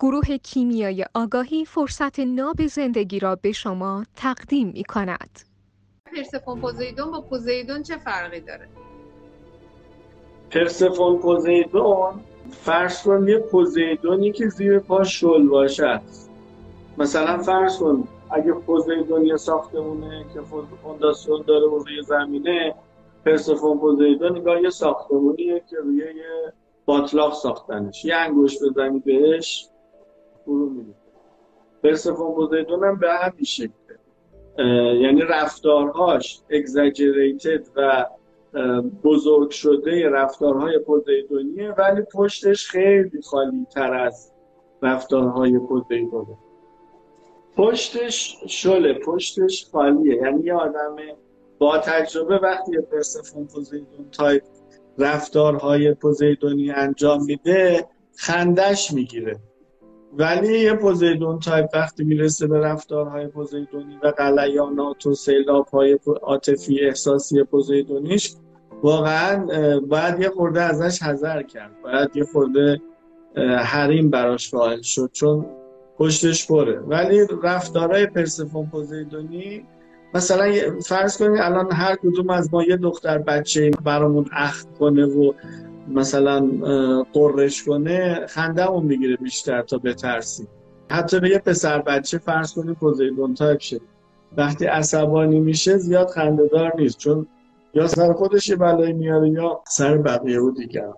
گروه کیمیای آگاهی فرصت ناب زندگی را به شما تقدیم می کند. پرسفون پوزیدون با پوزیدون چه فرقی داره؟ پرسفون پوزیدون فرض کن یه پوزیدونی که زیر پا شل باشه مثلا فرض کن اگه پوزیدون یه ساختمونه که فونداسیون داره و روی زمینه پرسفون پوزیدون نگاه یه ساختمونیه که روی یه باتلاق ساختنش یه انگوش بزنی بهش پرسفون پوزیدون هم به همین شکله یعنی رفتارهاش exaggerated و بزرگ شده رفتارهای پوزیدونیه ولی پشتش خیلی خالی تر از رفتارهای پوزیدونه پشتش شله پشتش خالیه. یعنی یه آدم با تجربه وقتی پرسفون پوزیدون تایپ رفتارهای پوزیدونی انجام میده خندش می‌گیره. ولی یه پوزیدون تایپ وقتی می‌رسه به رفتارهای پوزیدونی و غلیانات و سیلاب های عاطفی احساسی پوزیدونیش واقعا باید یه خورده ازش حذر کرد. باید یه خورده حریم براش قائل شد چون پشتش پره. ولی رفتارهای پرسفون پوزیدونی مثلا فرض کنید الان هر کدوم از ما یه دختر بچه برامون اخت کنه و مثلا قررش کنه خندهمون می‌گیره بیشتر تا بترسیم حتی به یه پسر بچه فرض کنید پوزیدون تایپ شه. وقتی عصبانی میشه زیاد خندهدار نیست. چون یا سر خودش بلایی میاره یا سر بقیه و دیگر